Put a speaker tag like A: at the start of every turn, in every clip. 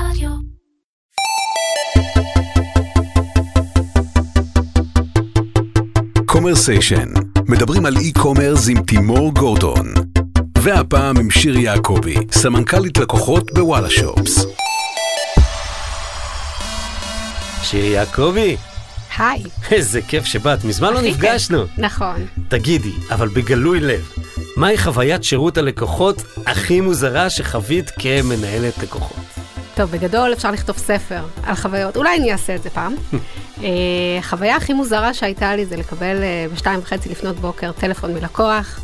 A: רדיו.
B: קומרסיישן, מדברים על e-commerce עם תימור גורדון. והפעם עם שיר יעקבי, סמנכ"לית לקוחות בוואלה Shops.
C: שיר יעקבי,
D: היי.
C: איזה כיף שבאת, מזמן לא. נפגשנו.
D: נכון.
C: תגידי, אבל בגלוי לב, מהי חוויית שירות הלקוחות הכי מוזרה שחווית כמנהלת לקוחות?
D: טוב, בגדול אפשר לכתוב ספר על חוויות, אולי אני אעשה את זה פעם. אה, החוויה הכי מוזרה שהייתה לי זה לקבל אה, בשתיים וחצי לפנות בוקר טלפון מלקוח,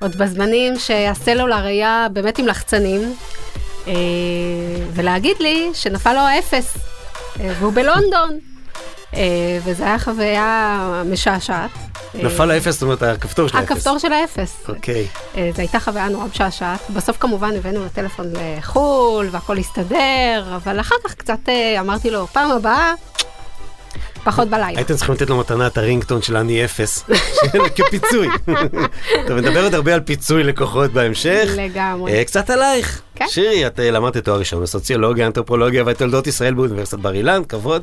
D: עוד בזמנים שהסלולר היה באמת עם לחצנים, אה, ולהגיד לי שנפל לו האפס, והוא בלונדון. אה, וזו הייתה חוויה משעשעת. אה,
C: נפל האפס, זאת אומרת, הכפתור של האפס.
D: הכפתור של האפס.
C: אוקיי.
D: אה, זו הייתה חוויה נורא משעשעת. בסוף כמובן הבאנו לטלפון לחו"ל והכל הסתדר, אבל אחר כך קצת אה, אמרתי לו, פעם הבאה, פחות בלילה.
C: הייתם צריכים לתת לו מתנה את הרינגטון של אני אפס, כפיצוי. אתה מדבר עוד הרבה על פיצוי לקוחות בהמשך.
D: לגמרי.
C: אה, קצת עלייך.
D: כן.
C: שירי, את אה, למדת תואר ראשון בסוציולוגיה, אנתרופולוגיה ותולדות ישראל באוניברסיטת בר אילן, כבוד.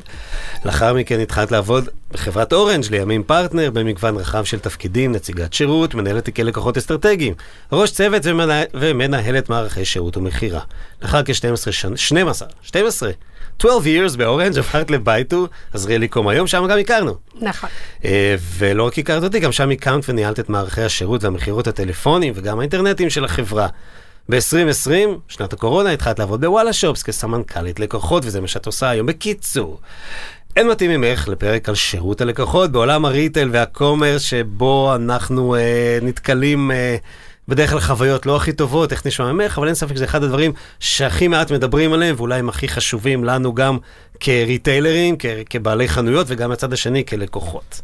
C: לאחר מכן התחלת לעבוד בחברת אורנג' לימים פרטנר במגוון רחב של תפקידים, נציגת שירות, מנהלת תיקי לקוחות אסטרטגיים, ראש צוות ומנה... ומנהלת מערכי שירות ומכירה. לאחר כ-12 שנה, 12, 12, 12 years באורנג' עברת לבייטו, עזריאליקום היום, שם גם הכרנו.
D: נכון.
C: אה, ולא רק הכרת אותי, גם שם הקמת וניהלת את מערכי השירות והמכירות הטלפוניים וגם האינטרנטיים של החברה. ב-2020, שנת הקורונה, התחלת לעבוד בוואלה שופס כסמנכ"לית לקוחות, וזה מה שאת עושה היום. בקיצור, אין מתאים ממך לפרק על שירות הלקוחות בעולם הריטל והקומרס, שבו אנחנו אה, נתקלים אה, בדרך כלל חוויות לא הכי טובות, איך נשמע ממך, אבל אין ספק שזה אחד הדברים שהכי מעט מדברים עליהם, ואולי הם הכי חשובים לנו גם כריטיילרים, כ- כבעלי חנויות, וגם מהצד השני כלקוחות.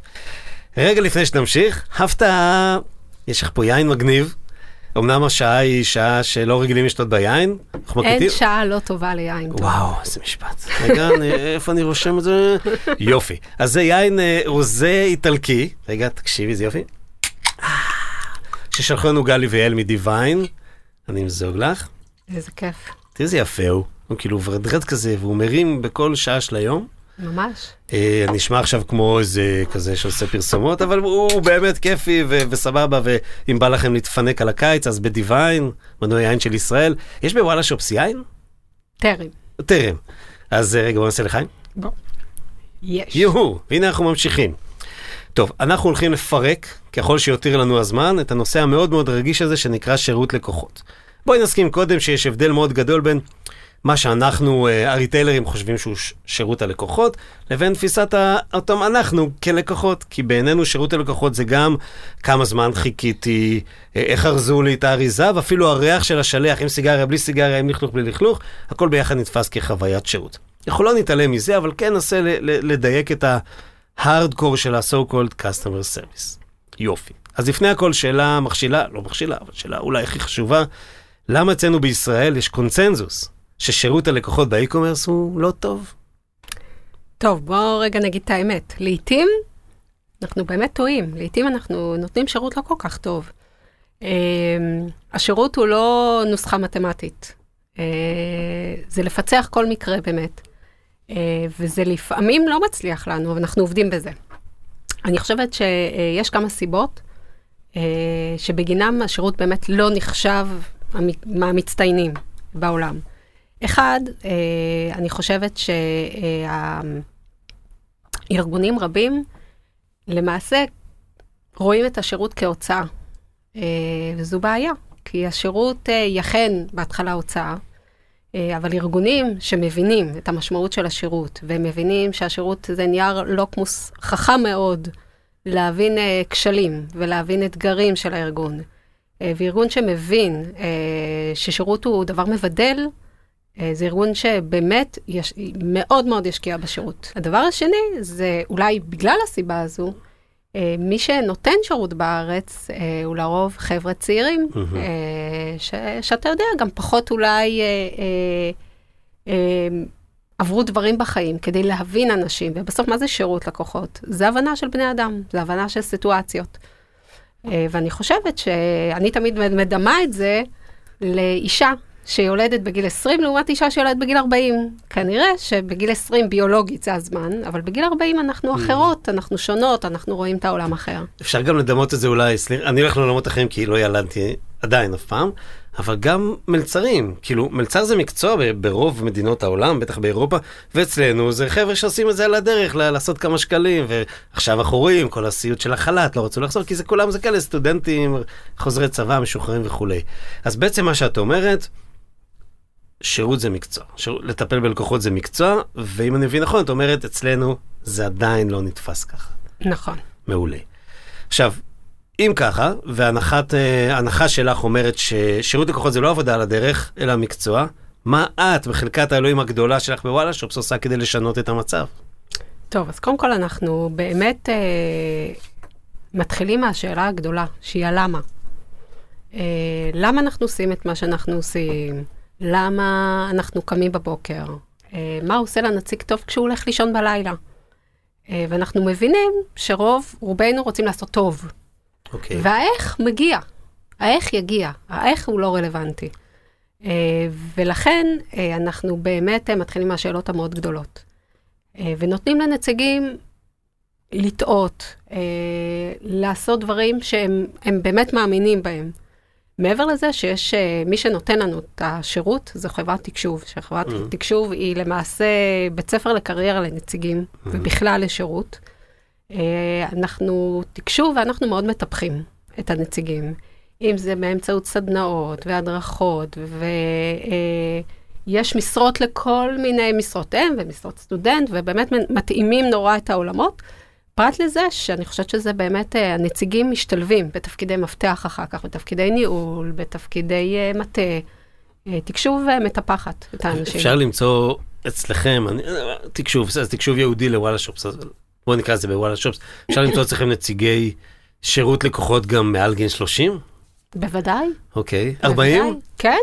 C: רגע לפני שנמשיך, הפתעה, יש לך פה יין מגניב. אמנם השעה היא שעה שלא רגילים לשתות ביין.
D: אין שעה לא טובה ליין.
C: וואו, איזה משפט. רגע, אני- איפה אני רושם את זה? יופי. אז זה יין אה, רוזה איטלקי. רגע, תקשיבי, זה יופי. אה, ששלחו לנו גלי ויעל מדיוויין. אני אמזוג לך.
D: איזה כיף.
C: תראי איזה יפה הוא. הוא כאילו ורדרד כזה, והוא מרים בכל שעה של היום.
D: ממש.
C: אה, נשמע עכשיו כמו איזה כזה שעושה פרסומות, אבל הוא הוא באמת כיפי ו- וסבבה, ואם בא לכם להתפנק על הקיץ, אז בדיוויין, מנוי יין של ישראל. יש בוואלה שופס יין?
D: טרם.
C: טרם. אז אה, רגע, בוא נעשה לחיים.
D: בוא. יש.
C: יוהו, הנה אנחנו ממשיכים. טוב, אנחנו הולכים לפרק, ככל שיותיר לנו הזמן, את הנושא המאוד מאוד רגיש הזה שנקרא שירות לקוחות. בואי נסכים קודם שיש הבדל מאוד גדול בין מה שאנחנו, אה, הריטיילרים, חושבים שהוא שירות הלקוחות, לבין תפיסת אותם אנחנו כלקוחות. כי בעינינו שירות הלקוחות זה גם כמה זמן חיכיתי, אה, איך ארזו לי את האריזה, ואפילו הריח של השליח, עם סיגריה, בלי סיגריה, עם לכלוך, בלי לכלוך, הכל ביחד נתפס כחוויית שירות. אנחנו לא נתעלם מזה, אבל כן ננסה לדייק את ההארדקור של ה-so called customer service. יופי. אז לפני הכל שאלה מכשילה, לא מכשילה, אבל שאלה אולי הכי חשובה, למה אצלנו בישראל יש קונצנזוס ששירות הלקוחות באי-קומרס הוא לא טוב?
D: טוב, בואו רגע נגיד את האמת. לעתים אנחנו באמת טועים, לעתים אנחנו נותנים שירות לא כל כך טוב. אה, השירות הוא לא נוסחה מתמטית, אה, זה לפצח כל מקרה באמת, אה, וזה לפעמים לא מצליח לנו, אבל אנחנו עובדים בזה. אני חושבת שיש כמה סיבות אה, שבגינם השירות באמת לא נחשב המ- מהמצטיינים בעולם. אחד, אה, אני חושבת שארגונים רבים למעשה רואים את השירות כהוצאה, אה, וזו בעיה, כי השירות אה, יכן בהתחלה הוצאה, אה, אבל ארגונים שמבינים את המשמעות של השירות, והם מבינים שהשירות זה נייר לוקמוס חכם מאוד להבין כשלים ולהבין אתגרים של הארגון, וארגון שמבין ששירות הוא דבר מבדל, זה ארגון שבאמת יש, מאוד מאוד ישקיע בשירות. הדבר השני זה אולי בגלל הסיבה הזו, אה, מי שנותן שירות בארץ אה, הוא לרוב חבר'ה צעירים. אה, ש, שאתה יודע, גם פחות אולי אה, אה, אה, עברו דברים בחיים כדי להבין אנשים, ובסוף מה זה שירות לקוחות? זה הבנה של בני אדם, זה הבנה של סיטואציות. אה, ואני חושבת שאני תמיד מדמה את זה לאישה שיולדת בגיל 20 לעומת אישה שיולדת בגיל 40. כנראה שבגיל 20 ביולוגית זה הזמן, אבל בגיל 40 אנחנו אחרות, אנחנו שונות, אנחנו רואים את העולם אחר.
C: אפשר גם לדמות את זה אולי, סליחה, אני הולך לעולמות אחרים כי לא ילדתי עדיין אף פעם, אבל גם מלצרים, כאילו מלצר זה מקצוע ברוב מדינות העולם, בטח באירופה, ואצלנו זה חבר'ה שעושים את זה על הדרך, לעשות כמה שקלים, ועכשיו אנחנו רואים כל הסיוט של החל"ת, לא רצו לחזור, כי זה כולם זה כאלה סטודנטים, חוזרי צבא, משוחררים וכולי. אז בעצם מה שאת אומרת, שירות זה מקצוע, שירות, לטפל בלקוחות זה מקצוע, ואם אני מבין נכון, את אומרת, אצלנו זה עדיין לא נתפס ככה.
D: נכון.
C: מעולה. עכשיו, אם ככה, וההנחה שלך אומרת ששירות לקוחות זה לא עבודה על הדרך, אלא מקצוע, מה את, בחלקת האלוהים הגדולה שלך בוואלה שופס עושה כדי לשנות את המצב?
D: טוב, אז קודם כל אנחנו באמת אה, מתחילים מהשאלה הגדולה, שהיא הלמה. אה, למה אנחנו עושים את מה שאנחנו עושים? למה אנחנו קמים בבוקר? אה, מה עושה לנציג טוב כשהוא הולך לישון בלילה? אה, ואנחנו מבינים שרוב, רובנו רוצים לעשות טוב.
C: אוקיי.
D: והאיך מגיע, האיך יגיע, האיך הוא לא רלוונטי. אה, ולכן אנחנו באמת מתחילים מהשאלות המאוד גדולות. ונותנים לנציגים לטעות, לעשות דברים שהם הם באמת מאמינים בהם. מעבר לזה שיש, אה, מי שנותן לנו את השירות זו חברת תקשוב, שחברת
C: Mhm.
D: תקשוב היא למעשה בית ספר לקריירה לנציגים, ובכלל לשירות. אה, אנחנו תקשוב ואנחנו מאוד מטפחים את הנציגים, אם זה באמצעות סדנאות והדרכות, ויש משרות לכל מיני משרות אם ומשרות סטודנט, ובאמת מתאימים נורא את העולמות. פרט לזה שאני חושבת שזה באמת, אה, הנציגים משתלבים בתפקידי מפתח אחר כך, בתפקידי ניהול, בתפקידי אה, מטה. אה, תקשוב אה, מטפחת את האנשים.
C: אפשר למצוא אצלכם, אני- תקשוב, אז תקשוב יהודי לוואלה שופס, בואו נקרא לזה בוואלה שופס, אפשר למצוא אצלכם נציגי שירות לקוחות גם מעל גיל 30?
D: בוודאי.
C: אוקיי.
D: בוודאי.
C: 40?
D: כן,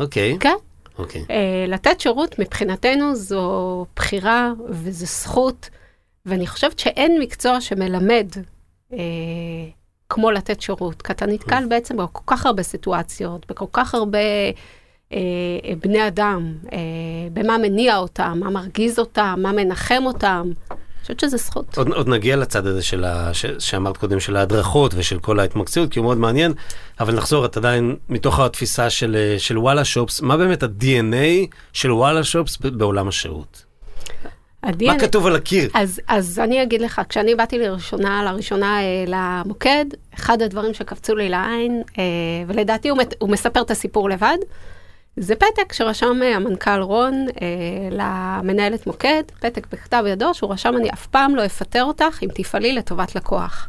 C: אוקיי.
D: כן.
C: אוקיי.
D: אה, לתת שירות מבחינתנו זו בחירה וזו זכות, ואני חושבת שאין מקצוע שמלמד אה, כמו לתת שירות, כי אתה נתקל בעצם בכל כך הרבה סיטואציות, בכל כך הרבה אה, בני אדם, אה, במה מניע אותם, מה מרגיז אותם, מה מנחם אותם. אני חושבת שזו זכות.
C: עוד, עוד נגיע לצד הזה של ה, ש, שאמרת קודם, של ההדרכות ושל כל ההתמקצעות, כי הוא מאוד מעניין, אבל נחזור, את עדיין מתוך התפיסה של, אה, של וואלה שופס, מה באמת ה-DNA של וואלה שופס בעולם השירות?
D: ה-DNA
C: מה כתוב על הקיר?
D: אז, אז אני אגיד לך, כשאני באתי לראשונה, לראשונה אה, למוקד, אחד הדברים שקפצו לי לעין, אה, ולדעתי הוא, מת- הוא מספר את הסיפור לבד, זה פתק שרשם אה, המנכ"ל רון אה, למנהלת מוקד, פתק בכתב ידו, שהוא רשם, אני אף פעם לא אפטר אותך אם תפעלי לטובת לקוח.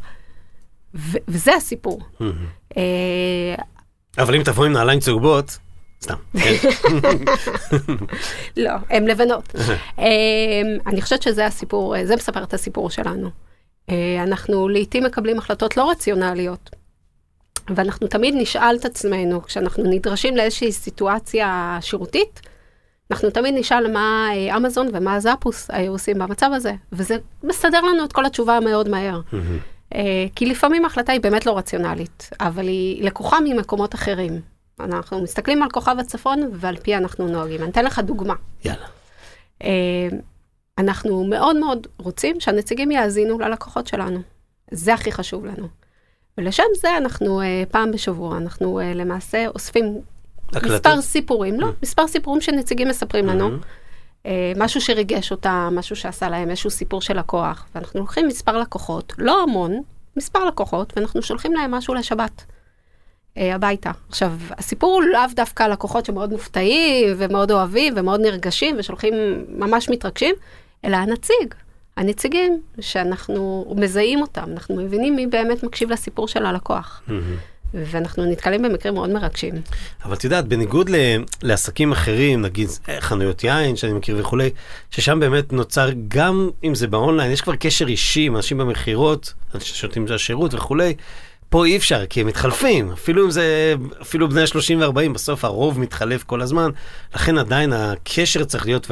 D: ו- וזה הסיפור. אה,
C: אבל אם תבוא עם נעליים צהובות, סתם.
D: לא, הן לבנות. אמ, אני חושבת שזה הסיפור, זה מספר את הסיפור שלנו. אה, אנחנו לעיתים מקבלים החלטות לא רציונליות, ואנחנו תמיד נשאל את עצמנו, כשאנחנו נדרשים לאיזושהי סיטואציה שירותית, אנחנו תמיד נשאל מה אה, אמזון ומה זאפוס היו עושים במצב הזה, וזה מסדר לנו את כל התשובה מאוד מהר. אה, כי לפעמים ההחלטה היא באמת לא רציונלית, אבל היא לקוחה ממקומות אחרים. אנחנו מסתכלים על כוכב הצפון ועל פי אנחנו נוהגים. אני אתן לך דוגמה.
C: יאללה.
D: אה, אנחנו מאוד מאוד רוצים שהנציגים יאזינו ללקוחות שלנו. זה הכי חשוב לנו. ולשם זה אנחנו אה, פעם בשבוע, אנחנו אה, למעשה אוספים
C: הקלטות?
D: מספר סיפורים, לא, מספר סיפורים שנציגים מספרים לנו. אה, משהו שריגש אותם, משהו שעשה להם, איזשהו סיפור של לקוח, ואנחנו לוקחים מספר לקוחות, לא המון, מספר לקוחות, ואנחנו שולחים להם משהו לשבת. אה, הביתה. עכשיו, הסיפור הוא לאו דווקא לקוחות שמאוד מופתעים ומאוד אוהבים ומאוד נרגשים ושולחים ממש מתרגשים, אלא הנציג. הנציגים שאנחנו מזהים אותם, אנחנו מבינים מי באמת מקשיב לסיפור של הלקוח. ואנחנו נתקלים במקרים מאוד מרגשים.
C: אבל את יודעת, בניגוד ל, לעסקים אחרים, נגיד אה, חנויות יין שאני מכיר וכולי, ששם באמת נוצר, גם אם זה באונליין, יש כבר קשר אישי עם אנשים במכירות, אנשים שנותנים את השירות וכולי. פה אי אפשר, כי הם מתחלפים, אפילו אם זה, אפילו בני ה-30 ו-40, בסוף הרוב מתחלף כל הזמן, לכן עדיין הקשר צריך להיות,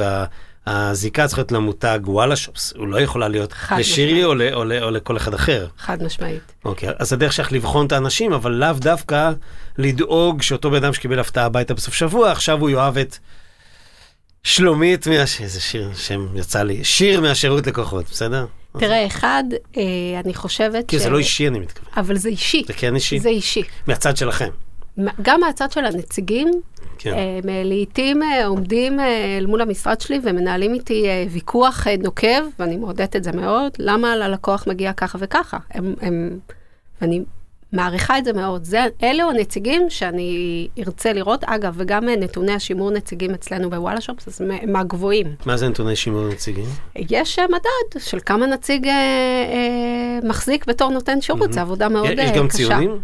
C: הזיקה צריכה להיות למותג וואלה שופס, הוא לא יכולה להיות לשירי. או, או, או לכל אחד אחר.
D: חד משמעית.
C: אוקיי, אז הדרך שלך לבחון את האנשים, אבל לאו דווקא לדאוג שאותו בן אדם שקיבל הפתעה הביתה בסוף שבוע, עכשיו הוא יאהב את שלומית, מה... איזה שיר, שם יצא לי, שיר מהשירות לקוחות, בסדר?
D: תראה, אחד, אה, אני חושבת
C: כי זה לא אישי, אני מתכוון.
D: אבל זה אישי.
C: זה כן אישי?
D: זה אישי.
C: מהצד שלכם.
D: גם מהצד של הנציגים,
C: כן.
D: אה, לעיתים אה, עומדים אה, אל מול המשרד שלי ומנהלים איתי אה, ויכוח אה, נוקב, ואני מעודדת את זה מאוד, למה ללקוח מגיע ככה וככה. הם, הם, ואני מעריכה את זה מאוד. זה, אלו הנציגים שאני ארצה לראות. אגב, וגם נתוני השימור נציגים אצלנו בוואלה שופס, אז מהגבוהים.
C: מה זה נתוני שימור נציגים?
D: יש אה, מדד של כמה נציג אה, אה, מחזיק בתור נותן שירות, זו עבודה מאוד
C: יש
D: אה,
C: גם
D: קשה.
C: ציונים?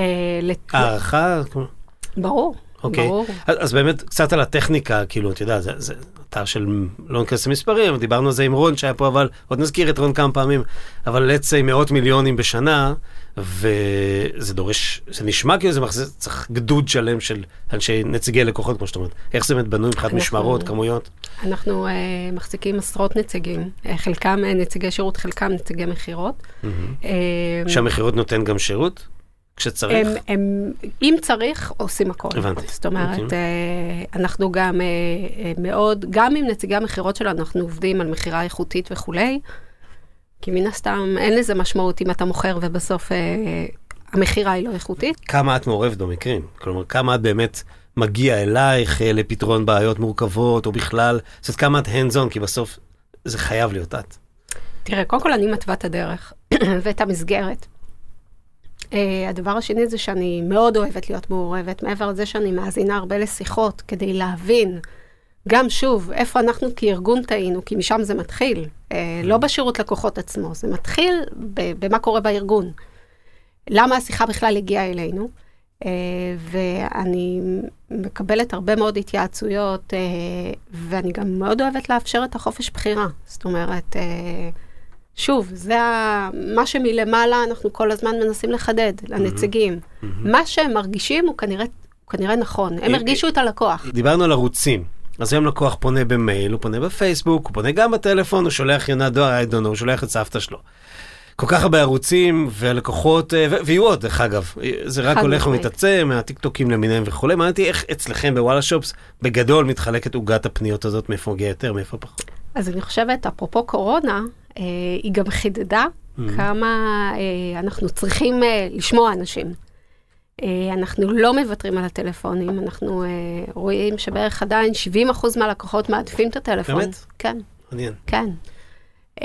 D: אה, לת-
C: הערכה?
D: ברור,
C: אוקיי.
D: ברור.
C: אז, אז באמת קצת על הטכניקה, כאילו, אתה יודע, זה, זה אתר של, לא ניכנס למספרים, דיברנו על זה עם רון שהיה פה, אבל עוד נזכיר את רון כמה פעמים, אבל let's say מאות מיליונים בשנה, וזה דורש, זה נשמע כאילו זה מחזיר, צריך גדוד שלם של אנשי, נציגי לקוחות, כמו שאתה אומר. איך זה באמת בנוי מבחינת משמרות, כמויות?
D: אנחנו uh, מחזיקים עשרות נציגים, uh, חלקם uh, נציגי שירות, חלקם נציגי מכירות. Uh,
C: שהמכירות נותן גם שירות? כשצריך?
D: הם, הם, אם צריך, עושים הכל.
C: הבנתי.
D: זאת אומרת,
C: אוקיי.
D: uh, אנחנו גם uh, מאוד, גם עם נציגי המכירות שלנו, אנחנו עובדים על מכירה איכותית וכולי, כי מן הסתם אין לזה משמעות אם אתה מוכר ובסוף uh, המכירה היא לא איכותית.
C: כמה את מעורבת במקרים? כלומר, כמה את באמת מגיע אלייך אה, לפתרון בעיות מורכבות, או בכלל, זאת אומרת, כמה את hands on, כי בסוף זה חייב להיות את.
D: תראה, קודם כל אני מתווה את הדרך ואת המסגרת. Uh, הדבר השני זה שאני מאוד אוהבת להיות מעורבת, מעבר לזה שאני מאזינה הרבה לשיחות כדי להבין, גם שוב, איפה אנחנו כארגון טעינו, כי משם זה מתחיל, uh, לא בשירות לקוחות עצמו, זה מתחיל במה קורה בארגון. למה השיחה בכלל הגיעה אלינו? Uh, ואני מקבלת הרבה מאוד התייעצויות, uh, ואני גם מאוד אוהבת לאפשר את החופש בחירה. זאת אומרת, uh, שוב, זה ה... מה שמלמעלה אנחנו כל הזמן מנסים לחדד לנציגים. מה שהם מרגישים הוא כנראה, הוא כנראה נכון. הם
C: אה,
D: הרגישו את הלקוח.
C: דיברנו על ערוצים. אז היום לקוח פונה במייל, הוא פונה בפייסבוק, הוא פונה גם בטלפון, הוא שולח יונת דואר, I don't know, הוא שולח את סבתא שלו. כל כך הרבה ערוצים, והלקוחות, אה, ויהיו עוד, דרך אגב. זה רק הולך. ומתעצם, מהטיקטוקים למיניהם וכולי. מעניין אותי איך אצלכם בוואלה שופס, בגדול מתחלקת עוגת הפניות הזאת, מאיפה מגיע יותר, מאיפה פחות.
D: אז אני חושבת, אפרופו קורונה, אה, היא גם חידדה כמה אה, אנחנו צריכים אה, לשמוע אנשים. אה, אנחנו לא מוותרים על הטלפונים, אנחנו אה, רואים שבערך עדיין 70% מהלקוחות מעדיפים את הטלפון.
C: באמת?
D: כן.
C: מעניין.
D: כן. Uh,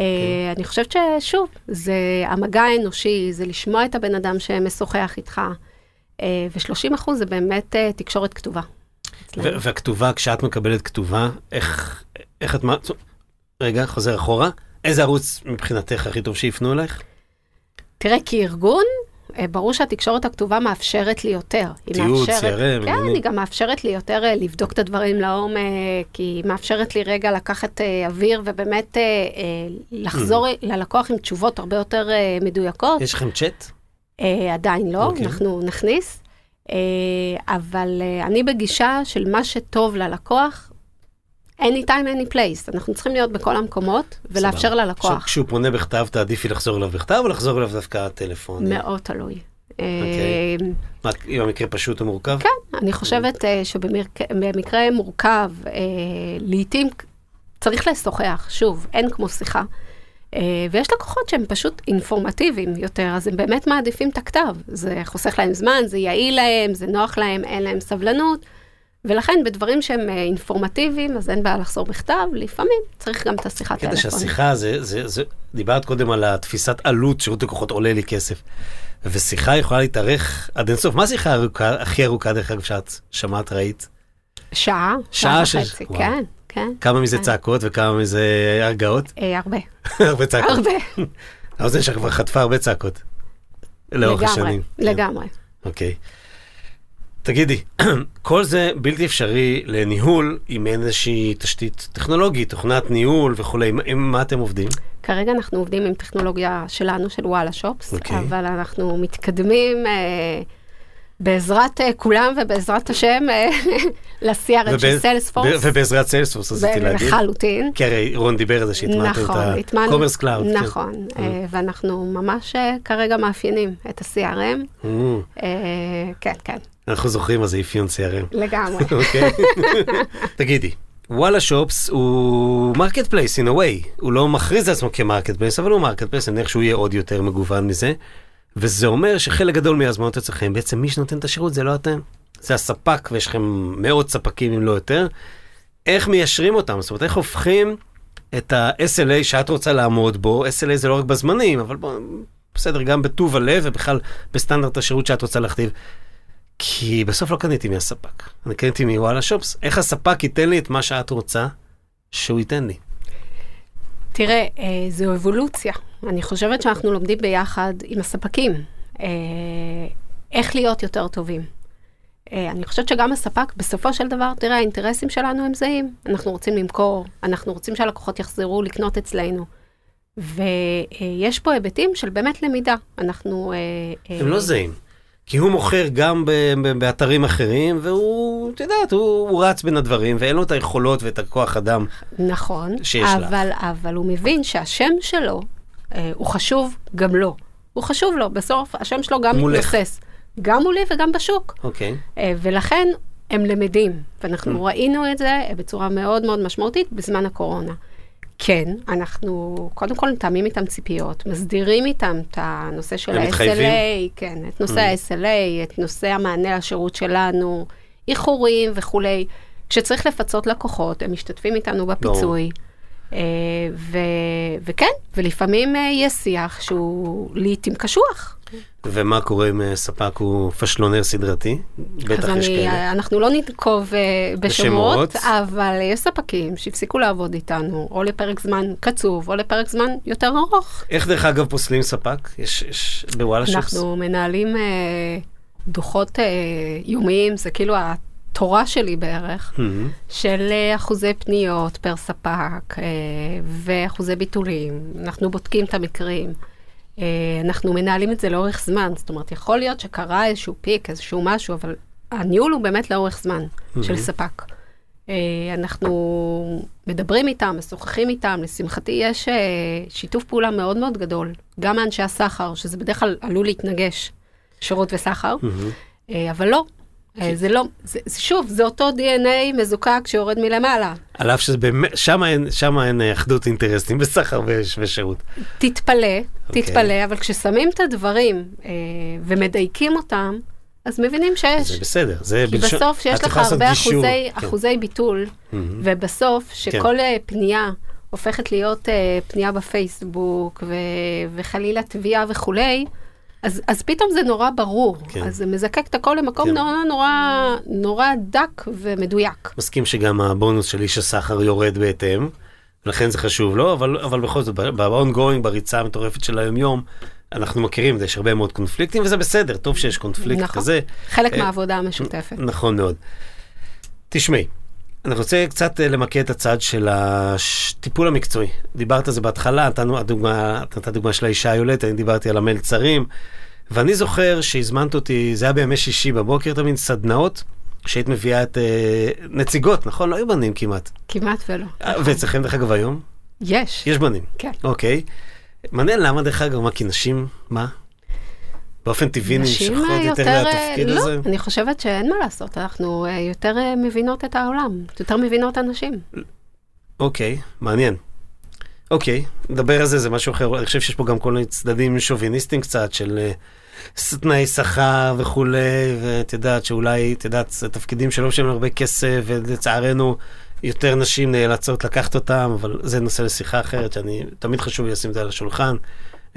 D: אני חושבת ששוב, זה המגע האנושי, זה לשמוע את הבן אדם שמשוחח איתך, uh, ו-30 אחוז זה באמת תקשורת כתובה.
C: והכתובה, כשאת מקבלת כתובה, איך, איך את... רגע, חוזר אחורה. איזה ערוץ מבחינתך הכי טוב שיפנו אלייך?
D: תראה, כארגון, אה, ברור שהתקשורת הכתובה מאפשרת לי יותר.
C: תיעוד, CRM,
D: כן,
C: עניינים.
D: היא גם מאפשרת לי יותר אה, לבדוק את הדברים לעומק, היא מאפשרת לי רגע לקחת אה, אוויר ובאמת אה, אה, לחזור ללקוח עם תשובות הרבה יותר אה, מדויקות.
C: יש לכם צ'אט?
D: אה, עדיין לא,
C: אוקיי.
D: אנחנו נכניס. אה, אבל אה, אני בגישה של מה שטוב ללקוח, anytime, any place. אנחנו צריכים להיות בכל המקומות ולאפשר
C: סבבה.
D: ללקוח.
C: כשהוא פונה בכתב, תעדיפי לחזור אליו בכתב, או לחזור אליו דווקא טלפון?
D: מאוד תלוי.
C: אוקיי.
D: אה,
C: מה, אם המקרה פשוט או מורכב?
D: כן, אני חושבת אה, שבמקרה מורכב, אה, לעתים צריך לשוחח, שוב, אין כמו שיחה. אה, ויש לקוחות שהם פשוט אינפורמטיביים יותר, אז הם באמת מעדיפים את הכתב. זה חוסך להם זמן, זה יעיל להם, זה נוח להם, אין להם סבלנות. ולכן בדברים שהם אה, אינפורמטיביים, אז אין בעיה לחזור בכתב, לפעמים צריך גם את השיחת
C: הקטע
D: טלפון.
C: שהשיחה זה, זה, זה, דיברת קודם על התפיסת עלות, שירות לקוחות עולה לי כסף. ושיחה יכולה להתארך עד אינסוף. מה השיחה ארוכה, הכי ארוכה, דרך אגב, שאת שמעת, ראית?
D: שעה,
C: שעה
D: שעה וחצי,
C: וואו.
D: כן, כן.
C: כמה מזה
D: כן.
C: צעקות וכמה מזה הרגעות?
D: אה, הרבה,
C: הרבה צעקות.
D: הרבה.
C: האוזן שלך כבר חטפה הרבה צעקות. לאורך
D: לגמרי,
C: השנים. כן.
D: לגמרי.
C: אוקיי. תגידי, כל זה בלתי אפשרי לניהול עם איזושהי תשתית טכנולוגית, תוכנת ניהול וכולי. עם- עם מה אתם עובדים?
D: כרגע אנחנו עובדים עם טכנולוגיה שלנו, של וואלה שופס,
C: אוקיי.
D: אבל אנחנו מתקדמים אה, בעזרת אה, כולם ובעזרת השם אה, ל-CRM של סיילספורס.
C: ובעזרת סיילספורס רציתי להגיד.
D: לחלוטין.
C: כי הרי רון דיבר על זה שהטמעתם
D: נכון,
C: את ה-commerce cloud. כן.
D: נכון, אה, ואנחנו ממש אה, כרגע מאפיינים את ה-CRM.
C: Mm,
D: אה, כן, כן,
C: אנחנו זוכרים מה זה אפיון CRM.
D: לגמרי.
C: אוקיי. תגידי, וואלה Shops הוא marketplace in a way, הוא לא מכריז על עצמו כ marketplace, אבל הוא marketplace, אני מניח שהוא יהיה עוד יותר מגוון מזה. וזה אומר שחלק גדול מההזמנות אצלכם, בעצם מי שנותן את השירות זה לא אתם, זה הספק, ויש לכם מאות ספקים אם לא יותר. איך מיישרים אותם? זאת אומרת, איך הופכים את ה-SLA שאת רוצה לעמוד בו, SLA זה לא רק בזמנים, אבל בוא, בסדר, גם בטוב הלב ובכלל בסטנדרט השירות שאת רוצה להכתיב. כי בסוף לא קניתי מהספק, אני קניתי מוואלה שופס. איך הספק ייתן לי את מה שאת רוצה שהוא ייתן לי?
D: תראה, אה, זו אבולוציה. אני חושבת שאנחנו לומדים ביחד עם הספקים אה, איך להיות יותר טובים. אה, אני חושבת שגם הספק, בסופו של דבר, תראה, האינטרסים שלנו הם זהים. אנחנו רוצים למכור, אנחנו רוצים שהלקוחות יחזרו לקנות אצלנו. ויש פה היבטים של באמת למידה. אנחנו... אה,
C: הם
D: אה,
C: לא זהים. כי הוא מוכר גם באתרים אחרים, והוא, את יודעת, הוא, הוא רץ בין הדברים, ואין לו את היכולות ואת הכוח אדם.
D: נכון,
C: שיש לך.
D: אבל, אבל הוא מבין שהשם שלו אה, הוא חשוב גם לו. הוא חשוב לו, בסוף השם שלו גם. מתנוסס. גם מולי וגם בשוק.
C: אוקיי.
D: אה, ולכן הם למדים,
C: Mm.
D: ואנחנו ראינו את זה בצורה מאוד מאוד משמעותית בזמן הקורונה. כן, אנחנו קודם כל מתאמים איתם ציפיות, מסדירים איתם את הנושא של ה-SLA? כן, את נושא ה-SLA, את נושא המענה לשירות שלנו, איחורים וכולי. כשצריך לפצות לקוחות, הם משתתפים איתנו בפיצוי. אה, ו- וכן, ולפעמים אה, יש שיח שהוא לעיתים קשוח.
C: ומה קורה אם אה, ספק הוא פשלונר סדרתי? בטח יש כאלה.
D: אנחנו לא ננקוב uh, בשמות,
C: בשמות.
D: אבל יש ספקים שהפסיקו לעבוד איתנו, או לפרק זמן קצוב, או לפרק זמן יותר ארוך.
C: איך דרך אגב פוסלים ספק? יש, יש בוואלה שופס?
D: אנחנו מנהלים uh, דוחות uh, יומיים, זה כאילו התורה שלי בערך,
C: מהמם.
D: של אחוזי פניות פר ספק ואחוזי ביטולים. אנחנו בודקים את המקרים. Uh, אנחנו מנהלים את זה לאורך זמן, זאת אומרת, יכול להיות שקרה איזשהו פיק, איזשהו משהו, אבל הניהול הוא באמת לאורך זמן של ספק. Uh, אנחנו מדברים איתם, משוחחים איתם, לשמחתי יש uh, שיתוף פעולה מאוד מאוד גדול, גם מאנשי הסחר, שזה בדרך כלל עלול להתנגש, שירות וסחר, uh, אבל לא. Uh, זה לא, זה, שוב, זה אותו DNA מזוקק שיורד מלמעלה.
C: על אף שזה באמת, שם אין, שם אין אה, אחדות אינטרסים בסחר וש- ושירות.
D: תתפלא,
C: אוקיי.
D: תתפלא, אבל כששמים את הדברים אה, ומדייקים אותם, אז מבינים שיש.
C: זה בסדר, זה
D: כי
C: בלשון-
D: בסוף
C: את
D: שיש לך הרבה
C: גישור.
D: אחוזי,
C: כן.
D: אחוזי ביטול,
C: מהמם.
D: ובסוף שכל אה, פנייה הופכת להיות אה, פנייה בפייסבוק, ו- וחלילה תביעה וכולי, אז, אז פתאום זה נורא ברור.
C: כן.
D: אז זה מזקק את הכל למקום
C: כן.
D: נורא נורא נורא דק ומדויק.
C: מסכים שגם הבונוס של איש הסחר יורד בהתאם, ולכן זה חשוב לו, אבל, אבל בכל זאת, ב-ongoing, בריצה המטורפת של היום-יום, אנחנו מכירים יש הרבה מאוד קונפליקטים, וזה בסדר, טוב שיש קונפליקט
D: נכון.
C: כזה.
D: חלק
C: אה,
D: מהעבודה המשותפת.
C: נכון מאוד. תשמעי, אני רוצה קצת אה, למקד את הצד של הטיפול המקצועי. דיברת על זה בהתחלה, נתנו הדוגמה, נתת דוגמה של האישה היולדת, אני דיברתי על המלצרים, ואני זוכר שהזמנת אותי, זה היה בימי שישי בבוקר תמיד, סדנאות, שהיית מביאה את אה, נציגות, נכון? לא היו בנים כמעט.
D: כמעט ולא.
C: אה, ואצלכם דרך אגב היום?
D: יש.
C: יש בנים.
D: כן.
C: אוקיי. מעניין למה דרך אגב, מה, כי נשים, מה? באופן טבעי נמשכות
D: אה,
C: יותר לתפקיד
D: לא,
C: הזה?
D: אני חושבת שאין מה לעשות, אנחנו אה, יותר מבינות את העולם, יותר מבינות אנשים.
C: אוקיי, מעניין. אוקיי, נדבר על זה, זה משהו אחר. אני חושב שיש פה גם כל מיני צדדים שוביניסטיים קצת, של תנאי שכר וכולי, ואת יודעת שאולי, את יודעת, זה תפקידים שלא משלמים הרבה כסף, ולצערנו יותר נשים נאלצות לקחת אותם, אבל זה נושא לשיחה אחרת, שאני, תמיד חשוב לי לשים את זה על השולחן,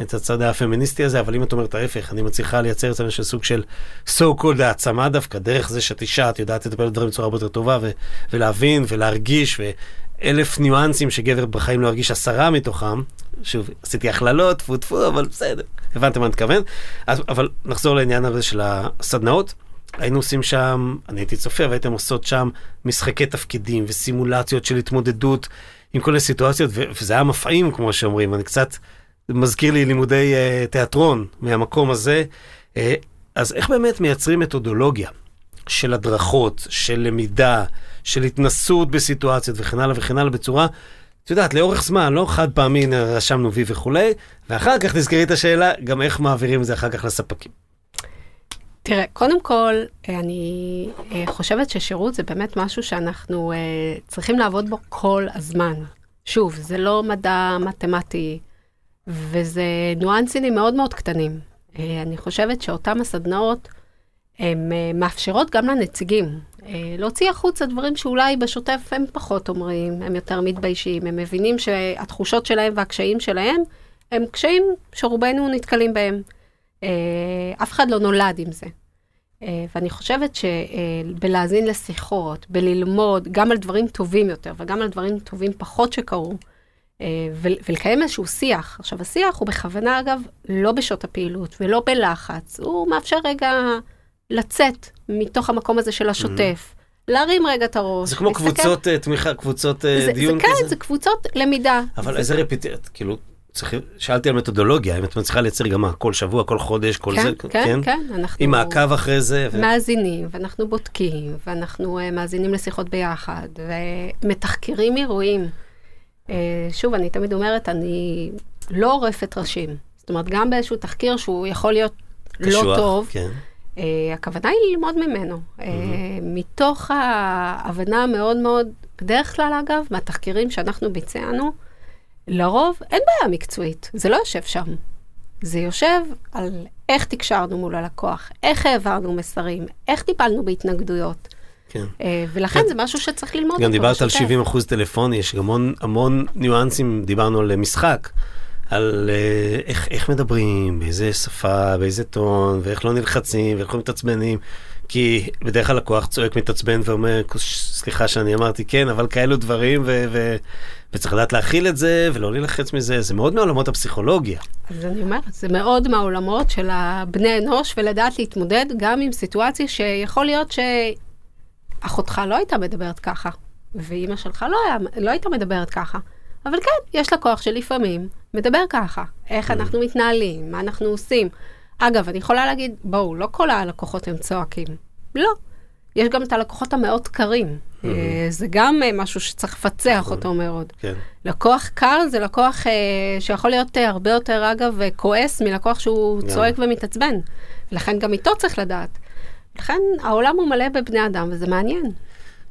C: את הצד הפמיניסטי הזה, אבל אם את אומרת ההפך, אני מצליחה לייצר אצלנו של סוג של so called העצמה דווקא, דרך זה שאת אישה, את יודעת לטפל בדברים בצורה הרבה יותר טובה, ו- ולהבין ולהרגיש, ואלף ניואנסים שגבר בחיים לא ירגיש עשרה מתוכם. שוב, עשיתי הכללות, טפו טפו, אבל בסדר, הבנתם מה אני מתכוון. אבל נחזור לעניין הזה של הסדנאות. היינו עושים שם, אני הייתי צופה, והייתם עושות שם משחקי תפקידים וסימולציות של התמודדות עם כל מיני סיטואציות, ו- וזה היה מפעים, כמו שאומרים. אני קצת, מזכיר לי לימודי uh, תיאטרון מהמקום הזה. Uh, אז איך באמת מייצרים מתודולוגיה של הדרכות, של למידה, של התנסות בסיטואציות וכן הלאה וכן הלאה בצורה, את יודעת, לאורך זמן, לא חד פעמי, רשמנו וי וכולי, ואחר כך תזכרי את השאלה, גם איך מעבירים את זה אחר כך לספקים.
D: תראה, קודם כל, אני אה, חושבת ששירות זה באמת משהו שאנחנו צריכים לעבוד בו כל הזמן. שוב, זה לא מדע מתמטי, וזה ניואנסים מאוד מאוד קטנים. אה, אני חושבת שאותן הסדנאות, הן מאפשרות גם לנציגים להוציא החוצה דברים שאולי בשוטף הם פחות אומרים, הם יותר מתביישים, הם מבינים שהתחושות שלהם והקשיים שלהם הם קשיים שרובנו נתקלים בהם. אה, אף אחד לא נולד עם זה. אה, ואני חושבת שבלהאזין לשיחות, בללמוד גם על דברים טובים יותר וגם על דברים טובים פחות שקרו, אה, ולקיים איזשהו שיח. עכשיו, השיח הוא בכוונה, אגב, לא בשעות הפעילות ולא בלחץ, הוא מאפשר רגע לצאת מתוך המקום הזה של השוטף. Mm-hmm. להרים רגע את הראש.
C: זה כמו להסתכל. קבוצות תמיכה, קבוצות זה, דיון
D: זה,
C: כזה?
D: כן, זה קבוצות למידה.
C: אבל איזה רפיטט, כאילו, צריך, שאלתי על מתודולוגיה, אם את מצליחה לייצר גם מה, כל שבוע, כל חודש, כל
D: כן,
C: זה,
D: כן? כן, כן, אנחנו...
C: עם מעקב אחרי זה.
D: ו... מאזינים, ואנחנו בודקים, ואנחנו uh, מאזינים לשיחות ביחד, ומתחקרים אירועים. Uh, שוב, אני תמיד אומרת, אני לא עורפת ראשים. זאת אומרת, גם באיזשהו תחקיר שהוא יכול להיות לא קשוח, לא טוב, כן. Uh, הכוונה היא ללמוד ממנו. Mm-hmm. מתוך ההבנה המאוד מאוד, בדרך כלל אגב, מהתחקירים שאנחנו ביצענו, לרוב אין בעיה מקצועית, זה לא יושב שם. זה יושב על איך תקשרנו מול הלקוח, איך העברנו מסרים, איך טיפלנו בהתנגדויות. כן. אה, ולכן כן. זה משהו שצריך ללמוד
C: אותו. גם דיברת על 70 אחוז טלפוני, יש גם המון, המון ניואנסים, דיברנו על משחק, על uh, איך, איך מדברים, באיזה שפה, באיזה טון, ואיך לא נלחצים, ואיך לא מתעצבנים. כי בדרך כלל לקוח צועק, מתעצבן ואומר, סליחה שאני אמרתי כן, אבל כאלו דברים, ו- ו- וצריך לדעת להכיל את זה ולא להילחץ מזה, זה מאוד מעולמות הפסיכולוגיה.
D: אז אני אומרת, זה מאוד מהעולמות של הבני אנוש, ולדעת להתמודד גם עם סיטואציה שיכול להיות שאחותך לא הייתה מדברת ככה, ואימא שלך לא, היה, לא הייתה מדברת ככה. אבל כן, יש לקוח שלפעמים מדבר ככה, איך mm. אנחנו מתנהלים, מה אנחנו עושים. אגב, אני יכולה להגיד, בואו, לא כל הלקוחות הם צועקים. לא. יש גם את הלקוחות המאוד קרים. Mm-hmm. זה גם אה, משהו שצריך לפצח נכון. אותו מאוד. כן. לקוח קר זה לקוח אה, שיכול להיות הרבה יותר, אגב, כועס מלקוח שהוא צועק ומתעצבן. לכן גם איתו צריך לדעת. לכן העולם הוא מלא בבני אדם, וזה מעניין.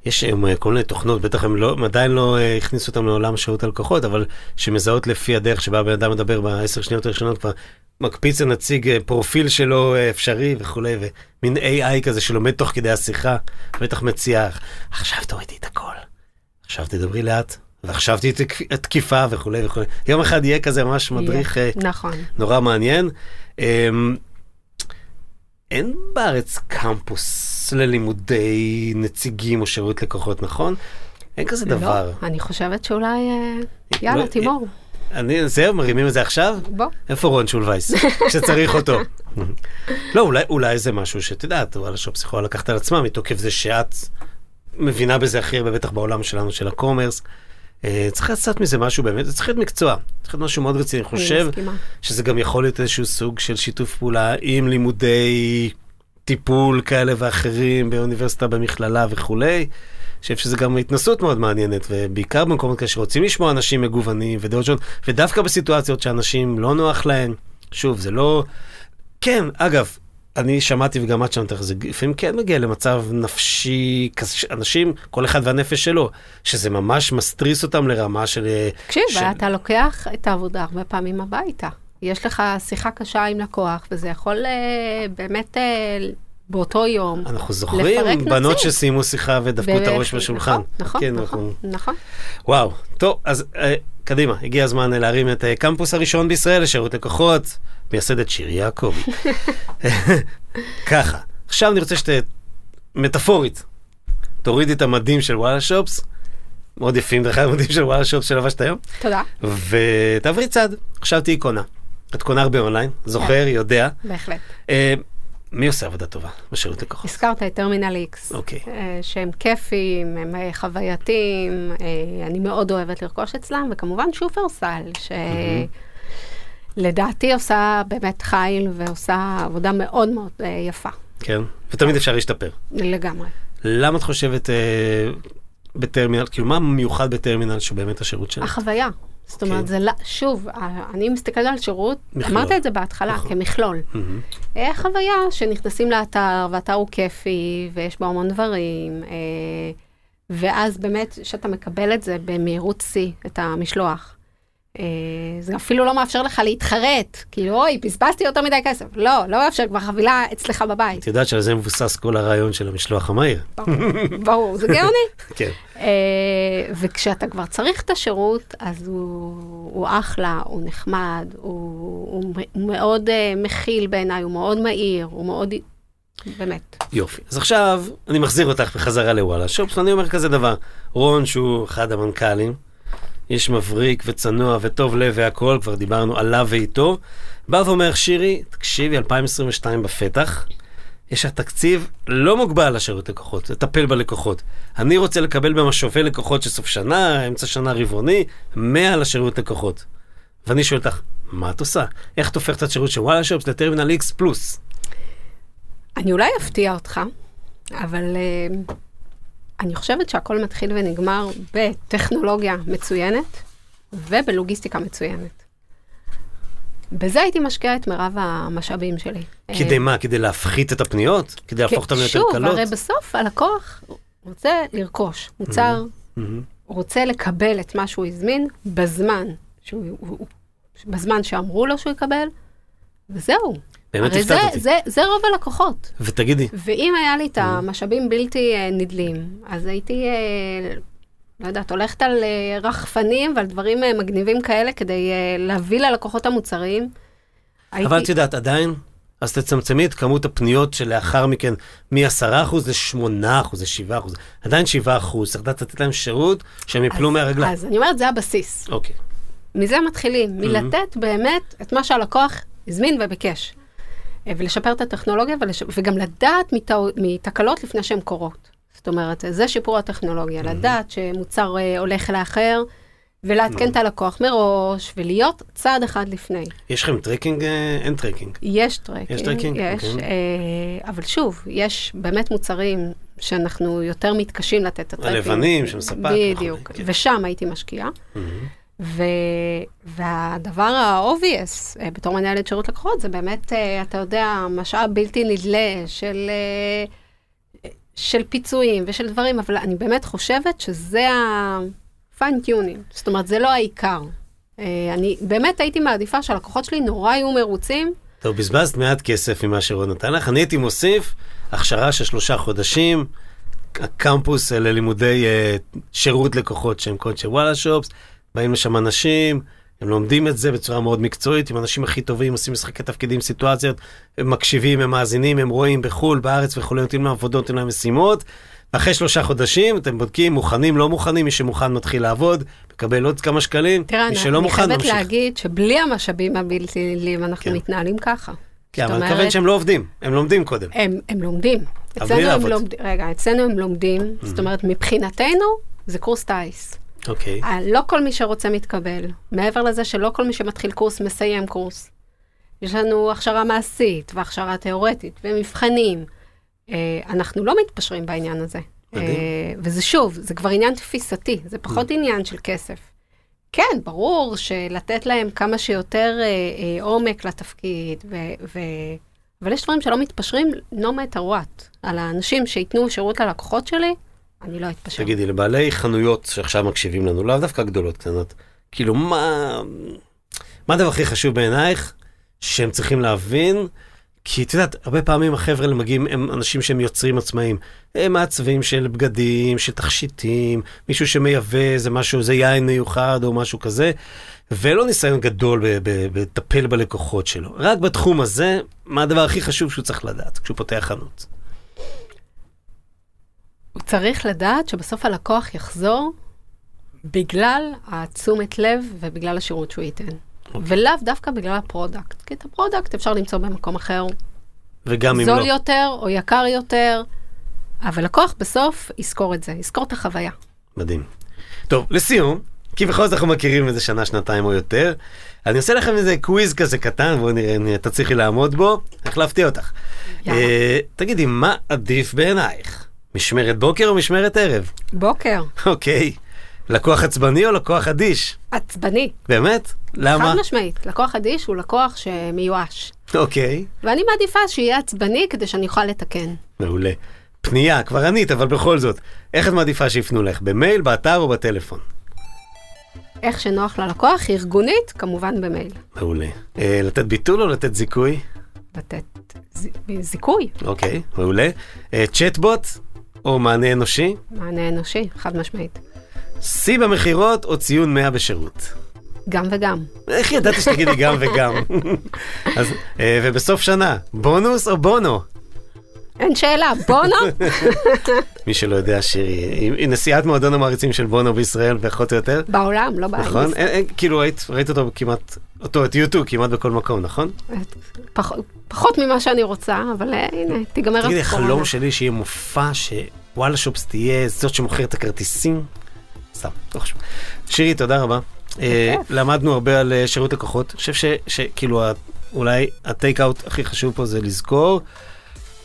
C: יש היום כל מיני תוכנות, בטח הם, לא, הם עדיין לא הכניסו אותם לעולם שירות הלקוחות, אבל שמזהות לפי הדרך שבה הבן אדם מדבר בעשר שניות הראשונות כבר מקפיץ הנציג אה, פרופיל שלו אה, אפשרי וכולי, ומין AI כזה שלומד תוך כדי השיחה, בטח מציע, עכשיו תורידי את הכל, עכשיו תדברי לאט, ועכשיו תהיי תקיפה וכולי וכולי. יום אחד יהיה כזה ממש מדריך
D: אה, נכון.
C: נורא מעניין. אין בארץ קמפוס ללימודי נציגים או שירות לקוחות, נכון? אין כזה לא, דבר.
D: אני חושבת שאולי, יאללה, תימור.
C: אני, זהו, מרימים את זה עכשיו?
D: בוא.
C: איפה רון שולווייס? שצריך אותו. לא, אולי, אולי זה משהו שאת יודעת, וואלה שופס יכולה לקחת על עצמה, מתוקף זה שאת מבינה בזה הכי הרבה, בטח בעולם שלנו, של הקומרס. Uh, צריך לצאת מזה משהו באמת, זה צריך להיות מקצוע, צריך להיות משהו מאוד רציני. אני חושב שזה גם יכול להיות איזשהו סוג של שיתוף פעולה עם לימודי טיפול כאלה ואחרים באוניברסיטה, במכללה וכולי. חושב שזה גם התנסות מאוד מעניינת, ובעיקר במקומות כאלה שרוצים לשמוע אנשים מגוונים ודעות שונות, ודווקא בסיטואציות שאנשים לא נוח להם, שוב, זה לא... כן, אגב, אני שמעתי וגם את שמעת, זה לפעמים כן מגיע למצב נפשי, אנשים, כל אחד והנפש שלו, שזה ממש מסתריס אותם לרמה של...
D: תקשיב, של... אתה לוקח את העבודה הרבה פעמים הביתה. יש לך שיחה קשה עם לקוח, וזה יכול uh, באמת uh, באותו יום.
C: אנחנו זוכרים בנות שסיימו שיחה ודפקו את הראש בשולחן.
D: נכון, נכון, כן, נכון, נכון.
C: וואו, טוב, אז אה, קדימה, הגיע הזמן להרים את הקמפוס הראשון בישראל לשירות לקוחות, מייסדת שיר יעקבי. ככה, עכשיו אני רוצה שת... מטאפורית, תורידי את המדים של וואלה שופס, מאוד יפים דרך אגב, המדים של וואלה שופס שלבשת היום.
D: תודה.
C: ותעברי צד, עכשיו תהיי קונה. את קונה הרבה אונליין, זוכר, כן. יודע.
D: בהחלט. Uh,
C: מי עושה עבודה טובה בשירות לקוחות?
D: הזכרת את טרמינל איקס.
C: אוקיי. אה,
D: שהם כיפים, הם אה, חווייתיים, אה, אני מאוד אוהבת לרכוש אצלם, וכמובן שופרסל, ש... לדעתי עושה באמת חיל ועושה עבודה מאוד מאוד אה, יפה,
C: כן? ותמיד אפשר להשתפר.
D: לגמרי.
C: למה את חושבת אה, בטרמינל, כאילו מה מיוחד בטרמינל שהוא באמת השירות שלך?
D: החוויה. זאת אומרת,
C: כן.
D: זה לא, שוב, ה- אני מסתכלת על שירות,
C: מכלול.
D: אמרת את זה בהתחלה,
C: נכון.
D: כמכלול. אה, חוויה שנכנסים לאתר, והאתר הוא כיפי, ויש בו המון דברים, אה, ואז באמת, שאתה מקבל את זה במהירות שיא, את המשלוח. אה, זה אפילו לא מאפשר לך להתחרט, כאילו, אוי, בזבזתי יותר מדי כסף. לא, לא מאפשר, כבר חבילה אצלך בבית.
C: את יודעת שעל זה מבוסס כל הרעיון של המשלוח המהיר.
D: ברור, זה גאוני.
C: כן.
D: אה, וכשאתה כבר צריך את השירות, אז הוא, אחלה, הוא נחמד, הוא, מאוד אה, מכיל בעיניי, הוא מאוד מהיר, הוא מאוד... באמת.
C: יופי. אז עכשיו אני מחזיר אותך בחזרה לוואלה שופס, ואני אומר כזה דבר. רון, שהוא אחד המנכ"לים, איש מבריק וצנוע וטוב לב והכול, כבר דיברנו עליו ואיתו, בא ואומר, שירי, תקשיבי, 2022 בפתח, יש לך תקציב לא מוגבל לשירות לקוחות, לטפל בלקוחות. אני רוצה לקבל במשאבי לקוחות של סוף שנה, אמצע שנה רבעוני, 100 לשירות לקוחות. ואני שואל אותך, מה את עושה? איך את הופכת את השירות של וואלה שופס לטרמינל X פלוס?
D: אני אולי אפתיע אותך, אבל uh, אני חושבת שהכל מתחיל ונגמר בטכנולוגיה מצוינת ובלוגיסטיקה מצוינת. בזה הייתי משקיעה את מרב המשאבים שלי.
C: כדי מה? כדי להפחית את הפניות? כדי להפוך אותן ליותר
D: שוב,
C: קלות?
D: הרי בסוף הלקוח רוצה לרכוש מוצר,
C: מהמם.
D: רוצה לקבל את מה שהוא הזמין בזמן, שהוא, הוא, הוא, בזמן שאמרו לו שהוא יקבל, וזהו.
C: באמת הפתעת אותי.
D: זה, זה רוב הלקוחות.
C: ותגידי,
D: ואם היה לי את המשאבים בלתי אה, נדלים, אז הייתי, אה, לא יודעת, הולכת על אה, רחפנים ועל דברים אה, מגניבים כאלה כדי אה, להביא ללקוחות המוצרים.
C: אבל את יודעת, עדיין, אז תצמצמי את כמות הפניות שלאחר מכן מ-10% ל-8%, ל-7%. עדיין 7%, צריך לדעת לתת להם שירות שהם יפלו מהרגליים.
D: אז אני אומרת, זה הבסיס.
C: אוקיי.
D: מזה מתחילים, מלתת באמת את מה שהלקוח הזמין וביקש. ולשפר את הטכנולוגיה, ולש... וגם לדעת מטעו... מתקלות לפני שהן קורות. זאת אומרת, זה שיפור הטכנולוגיה, לדעת שמוצר אה, הולך לאחר, ולעדכן את הלקוח מראש, ולהיות צעד אחד לפני.
C: יש לכם tracking? אה, אין tracking.
D: יש tracking,
C: יש tracking?
D: יש,
C: אוקיי.
D: אה, אבל שוב, יש באמת מוצרים שאנחנו יותר מתקשים לתת את ה tracking.
C: הלבנים, של ספק
D: בדיוק,
C: כן.
D: ושם הייתי משקיעה.
C: מהמם.
D: ו... והדבר ה-obvious אה, בתור מנהלת שירות לקוחות זה באמת, אה, אתה יודע, משאב בלתי נדלה של, אה, של פיצויים ושל דברים, אבל אני באמת חושבת שזה ה-fine tuning, זאת אומרת, זה לא העיקר. אני באמת הייתי מעדיפה שהלקוחות שלי נורא יהיו מרוצים.
C: טוב, בזבזת מעט כסף ממה שרון נתן לך. אני הייתי מוסיף הכשרה של שלושה חודשים, הקמפוס ללימודי אה, שירות לקוחות שהם קוד של וואלה שופס, באים לשם אנשים, הם לומדים את זה בצורה מאוד מקצועית, עם האנשים הכי טובים, עושים משחקי תפקידים, סיטואציות, הם מקשיבים, הם מאזינים, הם רואים בחו"ל, בארץ וכולי, נותנים להם עבודות, נותנים להם משימות. ואחרי שלושה חודשים אתם בודקים, מוכנים, לא מוכנים, מי שמוכן מתחיל לעבוד, מקבל עוד כמה שקלים,
D: תראה,
C: מי
D: אני,
C: שלא
D: אני
C: מוכן
D: חייבת
C: ממשיך.
D: להגיד שבלי המשאבים הבלתי נדלים אנחנו
C: כן.
D: מתנהלים ככה.
C: כן, אבל אני מתכוון שהם לא עובדים, הם לומדים קודם.
D: הם, הם לומדים. אצלנו הם. לומדים, רגע, אצלנו הם לומדים, זאת אומרת, מבחינתנו זה קורס טיס.
C: אוקיי.
D: אה, לא כל מי שרוצה מתקבל. מעבר לזה שלא כל מי שמתחיל קורס מסיים קורס. יש לנו הכשרה מעשית והכשרה תיאורטית ומבחנים. אה, אנחנו לא מתפשרים בעניין הזה.
C: מדהים.
D: אה, וזה שוב, זה כבר עניין תפיסתי, זה פחות עניין של כסף. כן, ברור שלתת להם כמה שיותר אה, אה, עומק לתפקיד, ו, ו, אבל יש דברים שלא מתפשרים, no matter what. על האנשים שייתנו שירות ללקוחות שלי, אני לא אתפשר.
C: תגידי, לבעלי חנויות שעכשיו מקשיבים לנו, לאו דווקא גדולות, קטנות, כאילו, מה, מה הדבר הכי חשוב בעינייך שהם צריכים להבין? כי את יודעת, הרבה פעמים החבר'ה האלה מגיעים, הם אנשים שהם יוצרים עצמאיים. הם מעצבים של בגדים, של תכשיטים, מישהו שמייבא איזה משהו, איזה יין מיוחד או משהו כזה, ולא ניסיון גדול בלטפל בלקוחות שלו. רק בתחום הזה, מה הדבר הכי חשוב שהוא צריך לדעת כשהוא פותח חנות?
D: הוא צריך לדעת שבסוף הלקוח יחזור בגלל התשומת לב ובגלל השירות שהוא ייתן. ולאו דווקא בגלל ה product. כי את ה product אפשר למצוא במקום אחר,
C: וגם אם
D: זול
C: לא.
D: יותר או יקר יותר, אבל לקוח בסוף יזכור את זה, יזכור את החוויה.
C: מדהים. טוב, לסיום, כי בכל זאת אנחנו מכירים איזה שנה, שנתיים או יותר. אני עושה לכם איזה קוויז כזה קטן, בואו נראה אם תצליחי לעמוד בו, להפתיע אותך.
D: יאללה.
C: אה, תגידי, מה עדיף בעינייך? משמרת בוקר או משמרת ערב?
D: בוקר,
C: אוקיי. לקוח עצבני או לקוח אדיש?
D: עצבני.
C: באמת? למה?
D: חד משמעית. לקוח אדיש הוא לקוח שמיואש.
C: אוקיי,
D: ואני מעדיפה שיהיה עצבני כדי שאני אוכל לתקן.
C: מעולה. פנייה, כבר ענית, אבל בכל זאת, איך את מעדיפה שיפנו לך? במייל, באתר או בטלפון?
D: איך שנוח ללקוח, ארגונית, כמובן במייל.
C: מעולה. אה, לתת ביטול או לתת זיכוי?
D: לתת ז... זיכוי,
C: אוקיי, מעולה. אה, צ'טבוט או מענה אנושי?
D: מענה אנושי, חד משמעית.
C: שיא במכירות או ציון 100 בשירות?
D: גם וגם.
C: איך ידעתי שתגידי גם וגם? אז, אה, ובסוף שנה, בונוס או בונו?
D: אין שאלה, בונו?
C: מי שלא יודע, שירי, היא נשיאת מועדון המעריצים של בונו בישראל, פחות או יותר.
D: בעולם, לא בארץ.
C: נכון? אין, אין, כאילו ראית אותו כמעט, אותו, את יוטיוב כמעט בכל מקום, נכון?
D: פח, פחות ממה שאני רוצה, אבל אה, הנה, תיגמר
C: תגידי,
D: הקורונה.
C: החלום שלי שיהיה מופע שוואלה שופס תהיה זאת שמוכרת את הכרטיסים. סתם, לא חשוב. שירי, תודה רבה. אה. למדנו הרבה על אה, שירות לקוחות. אני חושב שכאילו אולי הטייק אאוט הכי חשוב פה זה לזכור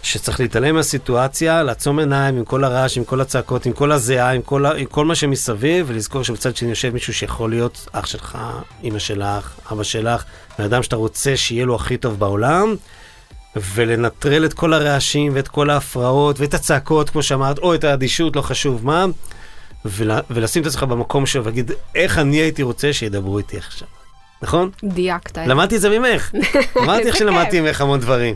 C: שצריך להתעלם מהסיטואציה, לעצום עיניים עם כל הרעש, עם כל הצעקות, עם כל הזיעה, עם כל, עם כל מה שמסביב, ולזכור שבצד שני יושב מישהו שיכול להיות אח שלך, אמא שלך, אבא שלך, בן אדם שאתה רוצה שיהיה לו הכי טוב בעולם. ולנטרל את כל הרעשים ואת כל ההפרעות ואת הצעקות, כמו שאמרת, או את האדישות, לא חשוב מה, ול, ולשים את עצמך במקום שלו ולהגיד, איך אני הייתי רוצה שידברו איתי עכשיו. נכון?
D: דייקת.
C: למדתי את זה ממך. אמרתי לך
D: איזה
C: שלמדתי. ממך המון דברים.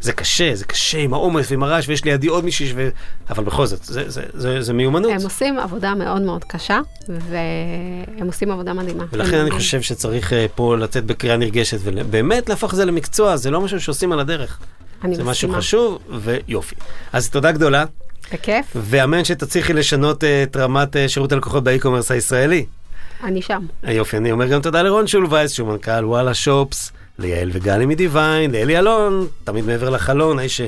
C: זה קשה, זה קשה עם העומס ועם הרעש, ויש לידי עוד מישהי, ו... אבל בכל זאת, זה, זה, זה, זה מיומנות.
D: הם עושים עבודה מאוד מאוד קשה, והם עושים עבודה מדהימה.
C: ולכן אני חושב שצריך אה, פה לצאת בקריאה נרגשת, ובאמת להפוך את זה למקצוע, זה לא משהו שעושים על הדרך.
D: אני
C: זה משהו
D: מסכימה.
C: חשוב, ויופי. אז תודה גדולה,
D: בכיף,
C: ואמן שתצליחי לשנות אה, את רמת אה, שירות הלקוחות ב e-commerce הישראלי.
D: אני שם.
C: יופי, אני אומר גם תודה לרון שולווייס, שהוא מנכ"ל וואלה Shops, ליעל וגלי מדיוויין, לאלי אלון, תמיד מעבר לחלון, האיש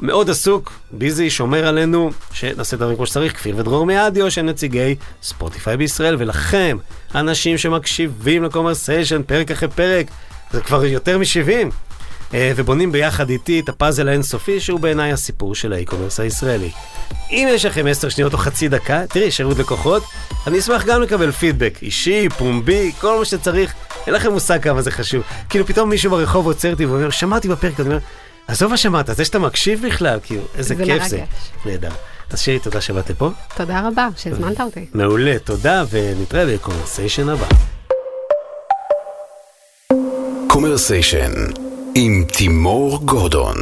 C: שמאוד עסוק, busy, שומר עלינו, שנעשה דברים כמו שצריך, כפיר ודרור מאדיו, שהם נציגי Spotify בישראל, ולכם, אנשים שמקשיבים לקומרסיישן פרק אחרי פרק, זה כבר יותר מ-70. אה, ובונים ביחד איתי את הפאזל האינסופי, שהוא בעיניי הסיפור של ה e-commerce הישראלי. אם יש לכם עשר שניות או חצי דקה, תראי, שירות לקוחות, אני אשמח גם לקבל פידבק אישי, פומבי, כל מה שצריך. אין לכם מושג כמה זה חשוב. כאילו פתאום מישהו ברחוב עוצר אותי ואומר, שמעתי בפרק, אני אומר, עזוב מה שמעת, זה שאתה מקשיב בכלל, כאילו, איזה
D: זה
C: כיף זה. נהדר. אז שירי, תודה שבאת לפה.
D: תודה רבה שהזמנת אותי.
C: מעולה, תודה, ונתראה בקומרסיישן הבא.
B: קומרסיישן עם תימור גורדון